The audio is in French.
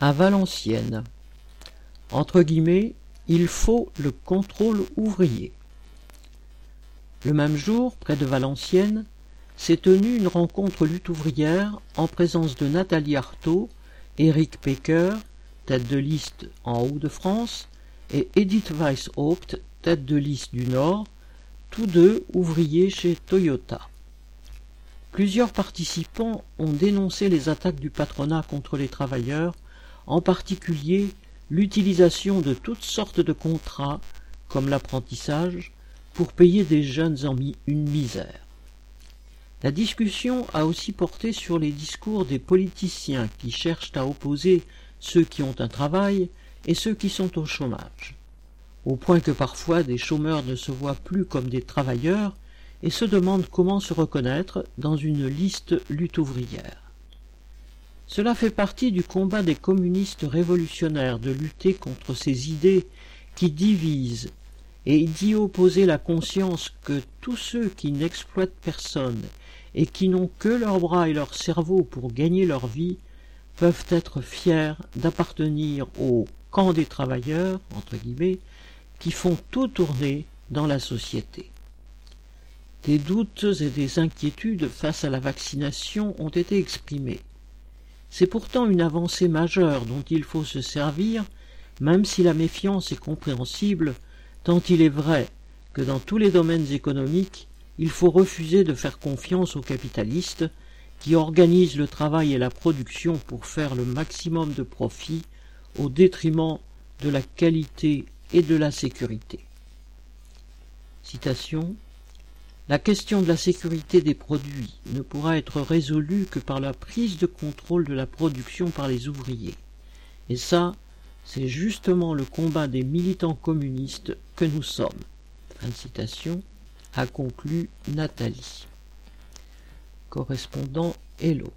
à Valenciennes. Entre guillemets, il faut le contrôle ouvrier. Le même jour, près de Valenciennes, s'est tenue une rencontre lutte ouvrière en présence de Nathalie Artaud, Éric Pecker, tête de liste en Hauts-de-France, et Edith Weishaupt, tête de liste du Nord, tous deux ouvriers chez Toyota. Plusieurs participants ont dénoncé les attaques du patronat contre les travailleurs, en particulier l'utilisation de toutes sortes de contrats, comme l'apprentissage, pour payer des jeunes en une misère. La discussion a aussi porté sur les discours des politiciens qui cherchent à opposer ceux qui ont un travail et ceux qui sont au chômage, au point que parfois des chômeurs ne se voient plus comme des travailleurs et se demandent comment se reconnaître dans une liste lutte ouvrière. Cela fait partie du combat des communistes révolutionnaires de lutter contre ces idées qui divisent et d'y opposer la conscience que tous ceux qui n'exploitent personne et qui n'ont que leurs bras et leur cerveau pour gagner leur vie peuvent être fiers d'appartenir au camp des travailleurs, entre guillemets, qui font tout tourner dans la société. Des doutes et des inquiétudes face à la vaccination ont été exprimés. C'est pourtant une avancée majeure dont il faut se servir, même si la méfiance est compréhensible, tant il est vrai que dans tous les domaines économiques, il faut refuser de faire confiance aux capitalistes qui organisent le travail et la production pour faire le maximum de profit au détriment de la qualité et de la sécurité. La question de la sécurité des produits ne pourra être résolue que par la prise de contrôle de la production par les ouvriers. Et ça, c'est justement le combat des militants communistes que nous sommes. Fin de citation a conclu Nathalie. Correspondant Hello.